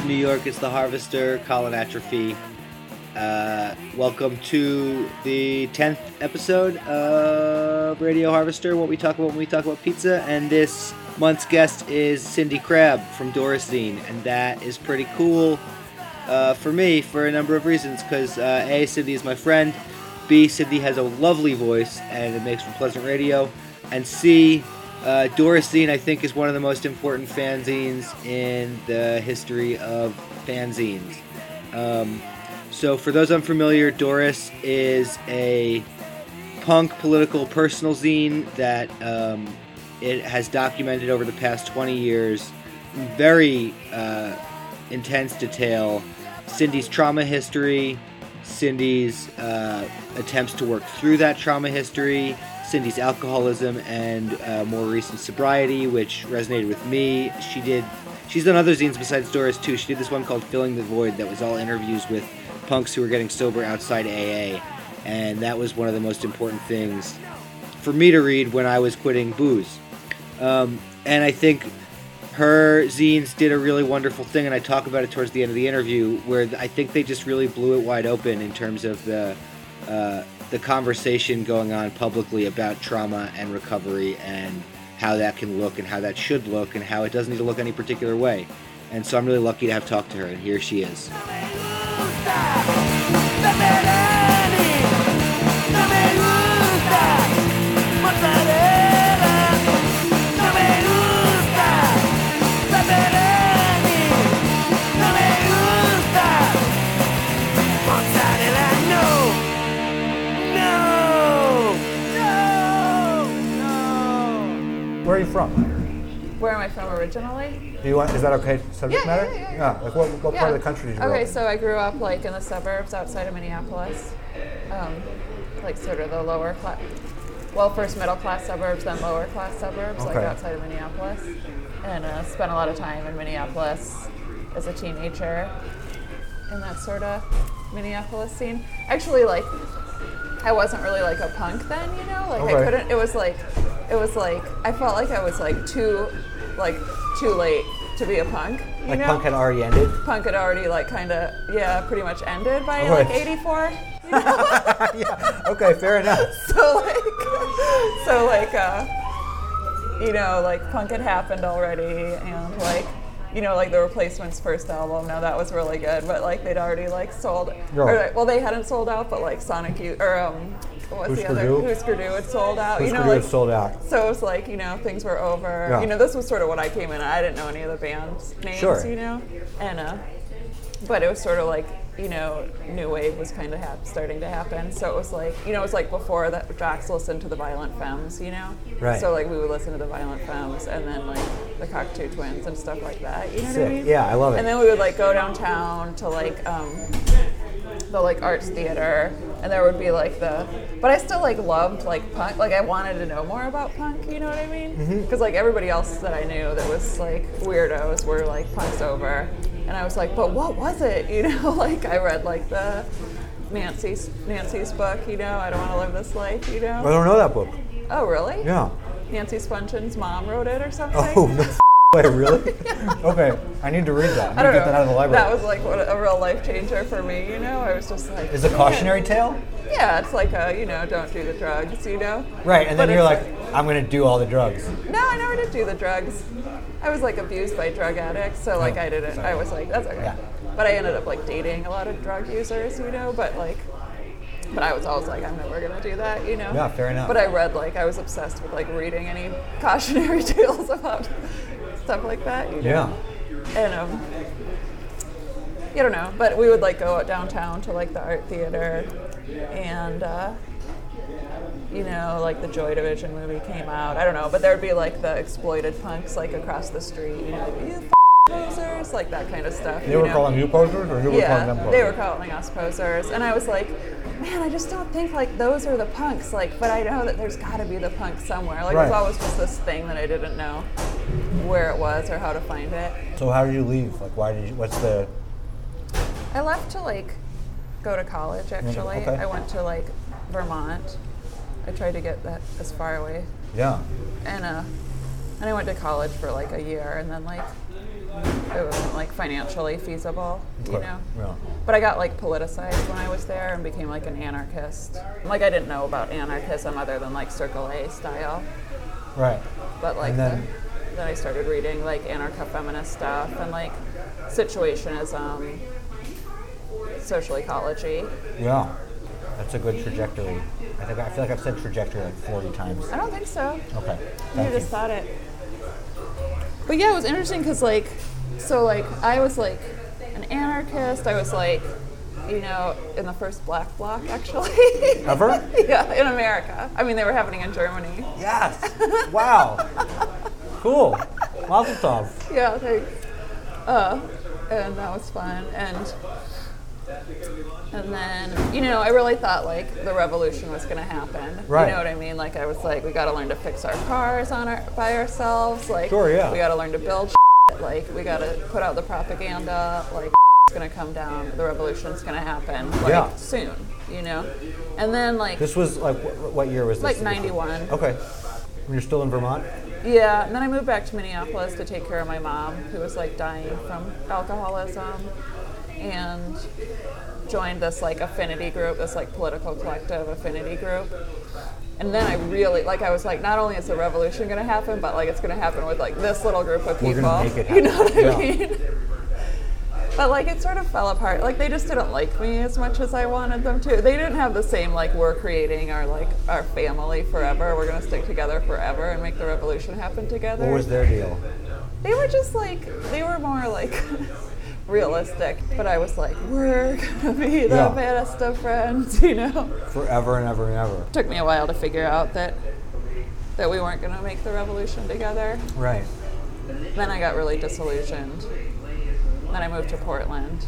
good, New York? It's the Harvester, Colin Atrophy. Uh, welcome to the 10th episode of Radio Harvester, what we talk about when we talk about pizza. And this month's guest is Cindy Crabb from Doris Zine, and that is pretty cool uh, for me for a number of reasons. Because, uh, A, Cindy is my friend, B, Cindy has a lovely voice and it makes for pleasant radio, and C, uh, Doris Zine, I think, is one of the most important fanzines in the history of fanzines. Um, so, for those unfamiliar, Doris is a punk political personal zine that um, it has documented over the past 20 years, very uh, intense detail, Cindy's trauma history, Cindy's uh, attempts to work through that trauma history, Cindy's alcoholism and uh, more recent sobriety, which resonated with me. She did. She's done other zines besides Doris too. She did this one called "Filling the Void" that was all interviews with punks who were getting sober outside AA, and that was one of the most important things for me to read when I was quitting booze. Um, and I think her zines did a really wonderful thing, and I talk about it towards the end of the interview, where I think they just really blew it wide open in terms of the uh, the conversation going on publicly about trauma and recovery and how that can look and how that should look and how it doesn't need to look any particular way. And so I'm really lucky to have talked to her, and here she is. Originally? Do you want? Is that okay? Subject Yeah, matter? yeah, yeah, yeah. Like what, what part of the country did you grow Okay, up in? so I grew up like in the suburbs outside of Minneapolis, um, like sort of the lower class, well, first middle class suburbs, then lower class suburbs, like outside of Minneapolis, and uh, spent a lot of time in Minneapolis as a teenager in that sort of Minneapolis scene. Actually, like I wasn't really like a punk then, you know, like Okay. I couldn't. It was like, it was like I felt like I was like too, like too late to be a punk. You Like know? punk had already ended. punk had already like kind of yeah pretty much ended by Right. like 84 yeah. Okay, fair enough. so like so like uh you know like punk had happened already and like you know like the replacements first album now that was really good but like they'd already like sold or, Right. like, well they hadn't sold out but like sonic youth or um what's the Husker other? Husker Du had sold out you Husker know Du like sold out. so it was like you know things were over Yeah. you know this was sort of what i came in i didn't know any of the band's names Sure. you know and uh but it was sort of like you know new wave was kind of hap- starting to happen so it was like you know it was like before that jocks listened to the violent femmes you know Right. so like we would listen to the violent femmes and then like the Cocteau Twins and stuff like that you know what i mean Yeah, I love it. and then we would like go downtown to like um the like arts theater and there would be like the but i still like loved like punk like i wanted to know more about punk you know what i mean Mm-hmm. because like everybody else that i knew that was like weirdos were like punks over and i was like but what was it you know like i read like the nancy's nancy's book you know i don't want to live this life you know. I don't know that book. oh really Yeah. nancy Spungen's mom wrote it or something Oh, no way, really? Okay, I need to read that. I I need to don't get know. that out of the library. That was like what a real life changer for me, you know. I was just like, Is it a cautionary tale? Yeah, it's like a, you know, don't do the drugs, you know? Right, and then But you're it's like, I'm gonna do all the drugs. no, I never did do the drugs. I was like abused by drug addicts, so like Oh, I didn't, sorry. I was like, that's okay. Yeah. But I ended up like dating a lot of drug users, you know, but like, but I was always like, I'm never gonna do that, you know? Yeah, fair enough. But I read like, I was obsessed with like reading any cautionary tales about stuff like that, you know? Yeah. and um, I don't know, but we would like go out downtown to like the art theater, and uh, you know, like the Joy Division movie came out. I don't know, but there would be like the exploited punks like across the street, you know, like, you f- posers, like that kind of stuff. They you were know? calling you posers, or you were calling them posers? they were calling us posers, and I was like, man, I just don't think like those are the punks. Like, but I know that there's got to be the punk somewhere. Like, it Right. was always just this thing that I didn't know where it was or how to find it. So how did you leave? Like, why did you? What's the? I left to like go to college actually. okay. I went to like Vermont. I tried to get that as far away. Yeah. And uh and I went to college for like a year and then like it wasn't like financially feasible, you know. yeah. But I got like politicized when I was there and became like an anarchist. Like I didn't know about anarchism other than like Circle A style, Right. but like And then- the, then I started reading like anarcho-feminist stuff and like situationism, social ecology. Yeah. That's a good trajectory. I think I feel like I've said trajectory like 40 times. I don't think so. Okay. You just thought it. But yeah, it was interesting because like, so like I was like an anarchist. I was like, you know, in the first Black Bloc actually. Ever? yeah, in America. I mean, they were happening in Germany. Yes. Wow. cool. Mazel tov. Yeah, thanks. Uh, and that was fun. And and then you know, I really thought like the revolution was going to happen. Right. You know what I mean? Like I was like, we got to learn to fix our cars on our by ourselves. Like Sure, yeah. we got to learn to build. Shit. Like we got to put out the propaganda. Like it's going to come down. The revolution's going to happen. Like Yeah. soon. You know. And then like This was like, what year was this? like 91. Okay. When you're still in Vermont? Yeah, and then I moved back to Minneapolis to take care of my mom, who was like dying from alcoholism, and joined this like affinity group, this like political collective affinity group. And then I really like I was like, not only is the revolution gonna happen, but like it's gonna happen with like this little group of people. You know what I Yeah. mean? But like it sort of fell apart. Like they just didn't like me as much as I wanted them to. They didn't have the same like we're creating our like our family forever. We're gonna stick together forever and make the revolution happen together. What was their deal? They were just like they were more like realistic. But I was like, we're gonna be the Yeah. best of friends, you know. Forever and ever and ever. Took me a while to figure out that that we weren't gonna make the revolution together. Right. Then I got really disillusioned. Then I moved to Portland.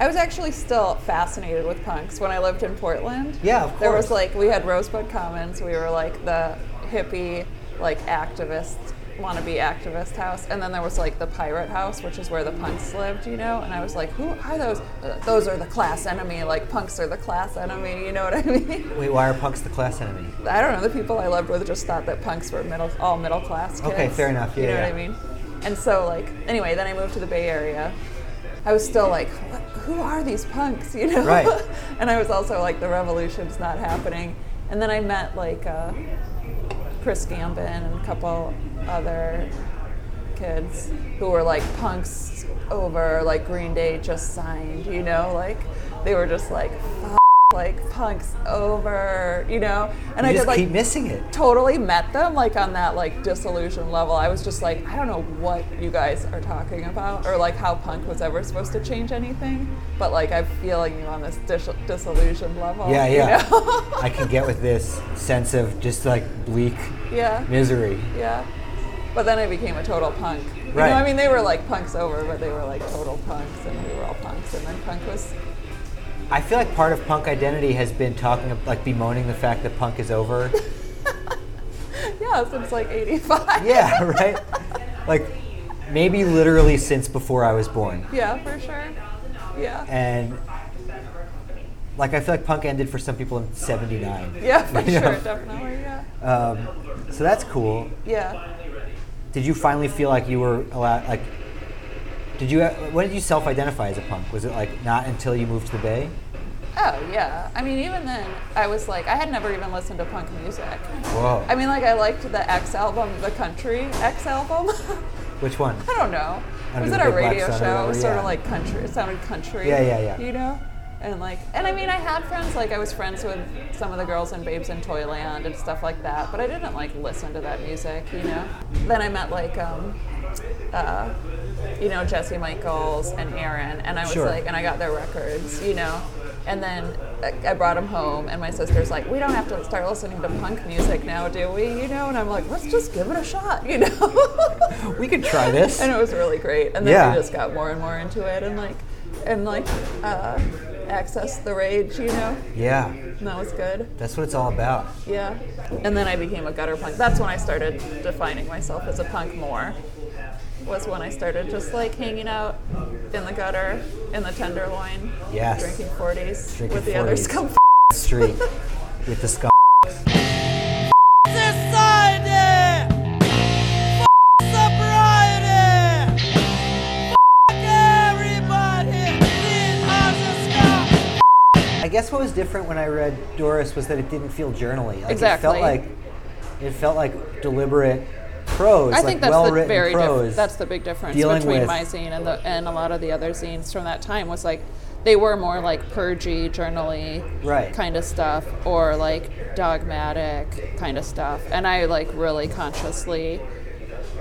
I was actually still fascinated with punks when I lived in Portland. Yeah, of course. There was like we had Rosebud Commons. We were like the hippie, like activist, wannabe activist house, and then there was like the pirate house, which is where the punks lived, you know. And I was like, who are those? Uh, those are the class enemy. Like punks are the class enemy. You know what I mean? Wait, why are punks the class enemy? I don't know. The people I lived with just thought that punks were middle, all middle class kids. Okay, fair enough. Yeah, you know yeah. what I mean? And so, like, anyway, then I moved to the Bay Area. I was still like, what, who are these punks? You know? Right. and I was also like, the revolution's not happening. And then I met like uh, Chris Gambin and a couple other kids who were like punks over like Green Day just signed. You know, like they were just like. Like punks over, you know, and You I just could like keep missing it. totally met them like on that like disillusion level. I was just like, I don't know what you guys are talking about or like how punk was ever supposed to change anything. But like I'm feeling you on this dis- disillusion level. Yeah, you yeah. know? I can get with this sense of just like bleak yeah. misery. Yeah. But then I became a total punk. You Right. know, I mean they were like punks over, but they were like total punks and we were all punks and then punk was I feel like part of punk identity has been talking, like bemoaning the fact that punk is over. yeah, since like eighty five. yeah, right? Like maybe literally since before I was born. Yeah, for sure. Yeah. And like I feel like punk ended for some people in 79. Yeah, for You know? sure, definitely, yeah. Um, so that's cool. Yeah. Did you finally feel like you were allowed, like, did you, when did you self identify as a punk? Was it like not until you moved to the Bay? Oh yeah. I mean, even then, I was like, I had never even listened to punk music. Whoa. I mean, like, I liked the X album, the country X album. Which one? I don't know. Under was it a radio show? It was whatever, sort yeah. of like country. It sounded country. Yeah, yeah, yeah. You know. And like, and I mean, I had friends. Like, I was friends with some of the girls in Babes in Toyland and stuff like that. But I didn't like listen to that music. You know. Then I met like, um, uh, you know, Jesse Michaels and Aaron, and I was Sure. like, and I got their records. You know. And then I- brought them home, and my sister's like, "We don't have to start listening to punk music now, do we?" You know, and I'm like, "Let's just give it a shot," you know. We could try this. and it was really great. And then Yeah. we just got more and more into it, and like, and like, uh, access the rage, you know. Yeah, And that was good. that's what it's all about. Yeah. And then I became a gutter punk. That's when I started defining myself as a punk more was when I started just like hanging out in the gutter, in the tenderloin, yes. drinking 40s drinking with the 40s. other scum street with the scum. I guess what was different when I read Doris was that it didn't feel journaly. Like exactly. It felt like it felt like deliberate prose, I like think that's well the very diff- that's the big difference between my zine and the and a lot of the other zines from that time was like they were more like purgy, journally Right. kind of stuff, or like dogmatic kind of stuff. And I like really consciously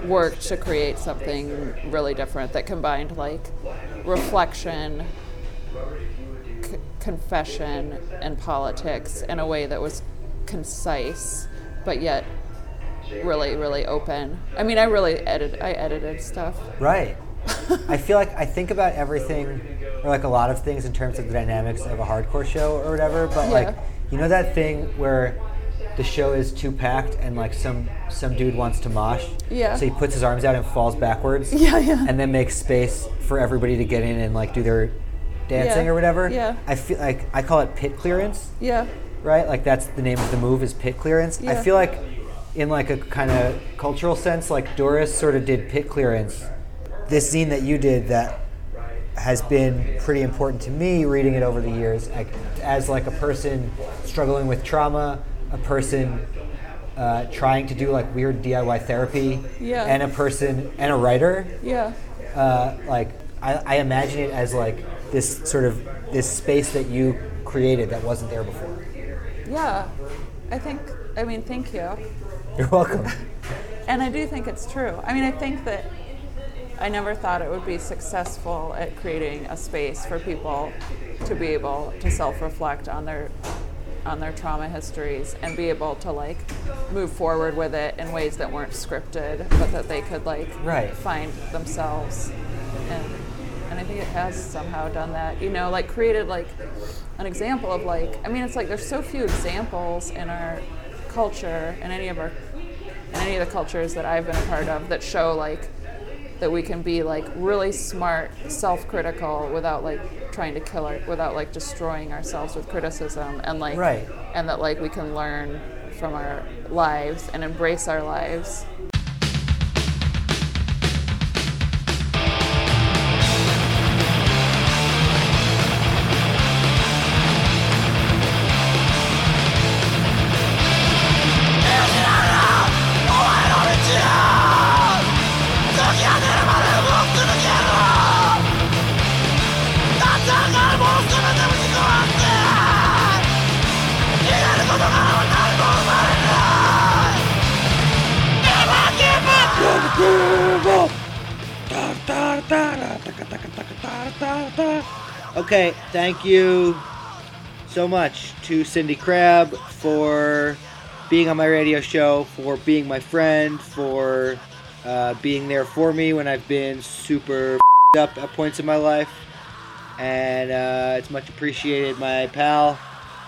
worked to create something really different that combined like reflection, c- confession, and politics in a way that was concise, but yet really, really open. I mean, I really edit. I edited stuff. Right. I feel like I think about everything, or like a lot of things in terms of the dynamics of a hardcore show or whatever. But like, you know that thing where the show is too packed and like some some dude wants to mosh. Yeah. So he puts his arms out and falls backwards. Yeah, yeah. And then makes space for everybody to get in and like do their dancing Yeah. or whatever. Yeah. I feel like I call it pit clearance Yeah. right? Like that's the name of the move is pit clearance. Yeah. I feel like in like a kind of cultural sense, like Doris sort of did pit clearance. This zine that you did that has been pretty important to me reading it over the years as like a person struggling with trauma, a person uh, trying to do like weird DIY therapy, Yeah. and a person and a writer Yeah. uh, like I, I imagine it as like this sort of this space that you created that wasn't there before. Yeah. I think. I mean, thank you. You're welcome. And I do think it's true. I mean, I think that I never thought it would be successful at creating a space for people to be able to self-reflect on their on their trauma histories and be able to like move forward with it in ways that weren't scripted, but that they could like Right. find themselves. And and I think it has somehow done that. You know, like created like an example of like I mean, it's like there's so few examples in our culture and any of our in any of the cultures that I've been a part of that show like that we can be like really smart, self-critical without like trying to kill our, without like destroying ourselves with criticism and like Right. and that like we can learn from our lives and embrace our lives. Okay, thank you so much to Cindy Crabb for being on my radio show, for being my friend, for uh, being there for me when I've been super up at points in my life. And uh, it's much appreciated, my pal.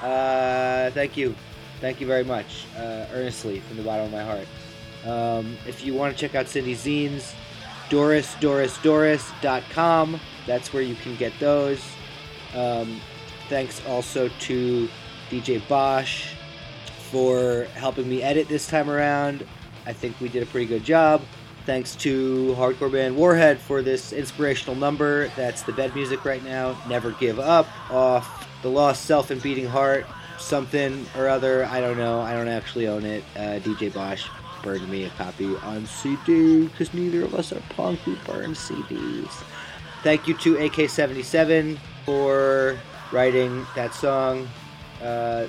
Uh, thank you. Thank you very much, uh, earnestly, from the bottom of my heart. Um, if you want to check out Cindy's zines, dorisdorisdoris.com. That's where you can get those. Um, thanks also to DJ Bosch for helping me edit this time around. I think we did a pretty good job. Thanks to hardcore band Warhead for this inspirational number. That's the bed music right now. Never Give Up off The Lost Self and Beating Heart. Something or other. I don't know. I don't actually own it. Uh, DJ Bosch burned me a copy on CD because neither of us are punk who burn CDs. Thank you to AK77 for writing that song. Uh,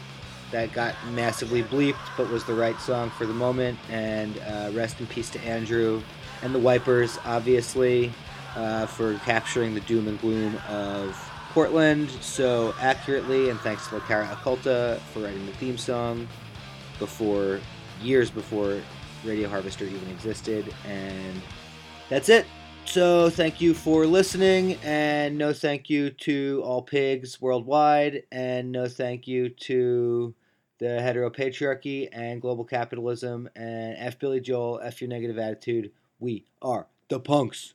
that got massively bleeped, but was the right song for the moment. And uh, rest in peace to Andrew and the Wipers, obviously, uh, for capturing the doom and gloom of Portland so accurately. And thanks to La Cara Occulta for writing the theme song before years before Radio Harvester even existed. And that's it. So thank you for listening, and no thank you to all pigs worldwide, and no thank you to the heteropatriarchy and global capitalism, and F Billy Joel, F your negative attitude. We are the punks.